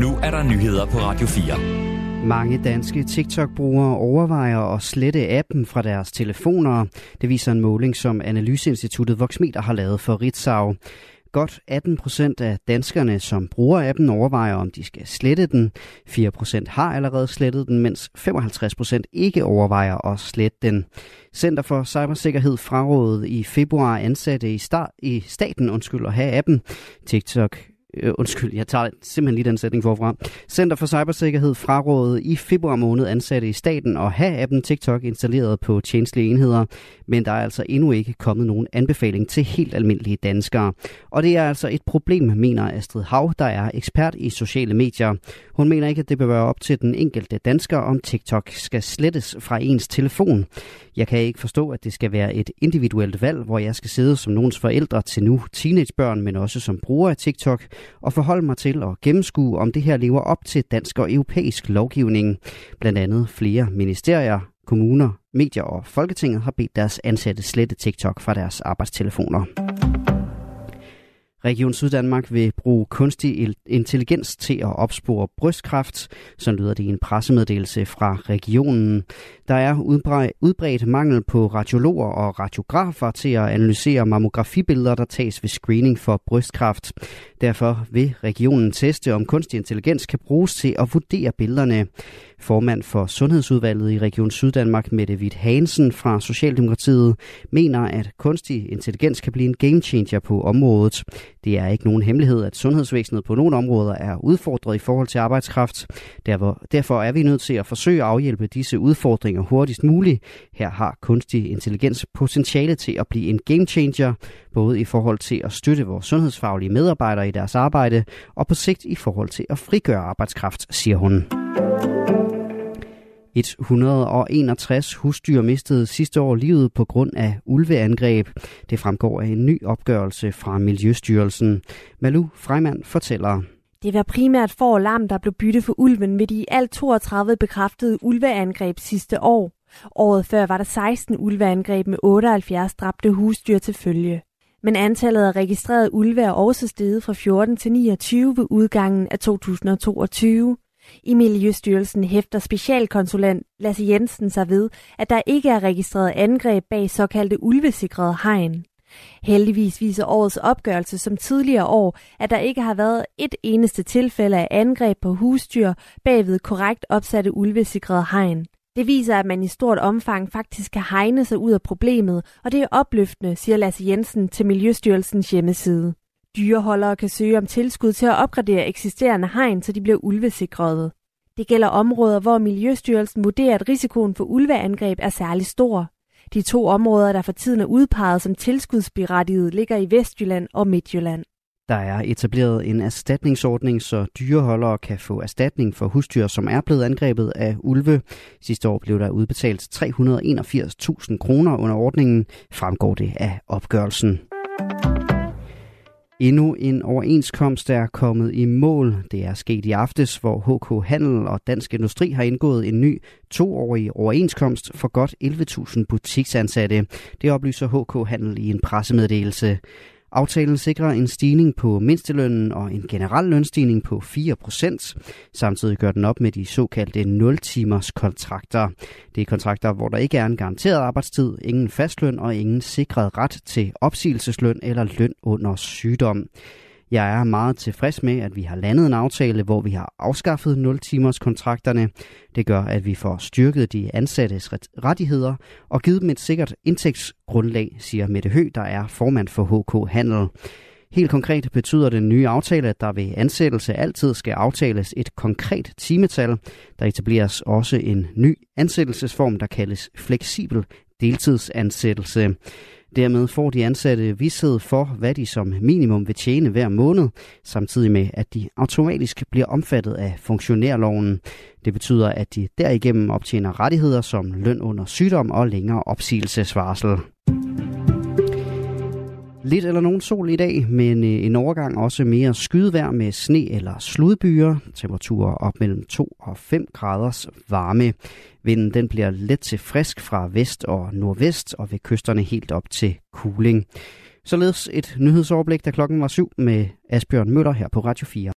Nu er der nyheder på Radio 4. Mange danske TikTok-brugere overvejer at slette appen fra deres telefoner. Det viser en måling, som Analyseinstituttet Voxmeter har lavet for Ritzau. Godt 18 procent af danskerne, som bruger appen, overvejer, om de skal slette den. 4 procent har allerede slettet den, mens 55 procent ikke overvejer at slette den. Center for Cybersikkerhed frarådede i februar ansatte i, start, i staten undskyld, at have appen. TikTok øh, undskyld, jeg tager simpelthen lige den sætning forfra. Center for Cybersikkerhed frarådede i februar måned ansatte i staten at have appen TikTok installeret på tjenestlige enheder, men der er altså endnu ikke kommet nogen anbefaling til helt almindelige danskere. Og det er altså et problem, mener Astrid Hav, der er ekspert i sociale medier. Hun mener ikke, at det bør være op til den enkelte dansker, om TikTok skal slettes fra ens telefon. Jeg kan ikke forstå, at det skal være et individuelt valg, hvor jeg skal sidde som nogens forældre til nu teenagebørn, men også som bruger af TikTok, og forholde mig til at gennemskue, om det her lever op til dansk og europæisk lovgivning. Blandt andet flere ministerier, kommuner, medier og Folketinget har bedt deres ansatte slette TikTok fra deres arbejdstelefoner. Region Syddanmark vil bruge kunstig intelligens til at opspore brystkræft, så lyder det i en pressemeddelelse fra regionen. Der er udbredt mangel på radiologer og radiografer til at analysere mammografibilleder, der tages ved screening for brystkræft. Derfor vil regionen teste, om kunstig intelligens kan bruges til at vurdere billederne. Formand for Sundhedsudvalget i Region Syddanmark, Mette Witt Hansen fra Socialdemokratiet, mener, at kunstig intelligens kan blive en game changer på området. Det er ikke nogen hemmelighed, at sundhedsvæsenet på nogle områder er udfordret i forhold til arbejdskraft. Derfor er vi nødt til at forsøge at afhjælpe disse udfordringer hurtigst muligt. Her har kunstig intelligens potentiale til at blive en game changer, både i forhold til at støtte vores sundhedsfaglige medarbejdere i deres arbejde, og på sigt i forhold til at frigøre arbejdskraft, siger hun. 161 husdyr mistede sidste år livet på grund af ulveangreb. Det fremgår af en ny opgørelse fra Miljøstyrelsen. Malu Freimann fortæller. Det var primært for lam, der blev byttet for ulven ved de alt 32 bekræftede ulveangreb sidste år. Året før var der 16 ulveangreb med 78 dræbte husdyr til følge. Men antallet af registrerede ulve er også steget fra 14 til 29 ved udgangen af 2022. I Miljøstyrelsen hæfter specialkonsulent Lasse Jensen sig ved, at der ikke er registreret angreb bag såkaldte ulvesikrede hegn. Heldigvis viser årets opgørelse som tidligere år, at der ikke har været et eneste tilfælde af angreb på husdyr bagved korrekt opsatte ulvesikrede hegn. Det viser, at man i stort omfang faktisk kan hegne sig ud af problemet, og det er opløftende, siger Lasse Jensen til Miljøstyrelsens hjemmeside. Dyreholdere kan søge om tilskud til at opgradere eksisterende hegn, så de bliver ulvesikrede. Det gælder områder, hvor Miljøstyrelsen vurderer, at risikoen for ulveangreb er særlig stor. De to områder, der for tiden er udpeget som tilskudsberettiget, ligger i Vestjylland og Midtjylland. Der er etableret en erstatningsordning, så dyreholdere kan få erstatning for husdyr, som er blevet angrebet af ulve. Sidste år blev der udbetalt 381.000 kroner under ordningen, fremgår det af opgørelsen. Endnu en overenskomst er kommet i mål. Det er sket i aftes, hvor HK Handel og Dansk Industri har indgået en ny toårig overenskomst for godt 11.000 butiksansatte. Det oplyser HK Handel i en pressemeddelelse. Aftalen sikrer en stigning på mindstelønnen og en generel lønstigning på 4%. Samtidig gør den op med de såkaldte 0-timers kontrakter. Det er kontrakter, hvor der ikke er en garanteret arbejdstid, ingen fastløn og ingen sikret ret til opsigelsesløn eller løn under sygdom. Jeg er meget tilfreds med, at vi har landet en aftale, hvor vi har afskaffet 0-timers kontrakterne. Det gør, at vi får styrket de ansattes rettigheder og givet dem et sikkert indtægtsgrundlag, siger Mette Hø, der er formand for HK Handel. Helt konkret betyder den nye aftale, at der ved ansættelse altid skal aftales et konkret timetal. Der etableres også en ny ansættelsesform, der kaldes fleksibel deltidsansættelse. Dermed får de ansatte vidshed for, hvad de som minimum vil tjene hver måned, samtidig med, at de automatisk bliver omfattet af funktionærloven. Det betyder, at de derigennem optjener rettigheder som løn under sygdom og længere opsigelsesvarsel. Lidt eller nogen sol i dag, men øh, en overgang også mere skydevær med sne eller sludbyer. Temperaturer op mellem 2 og 5 graders varme. Vinden den bliver let til frisk fra vest og nordvest, og ved kysterne helt op til kuling. Således et nyhedsoverblik, da klokken var syv med Asbjørn Møller her på Radio 4.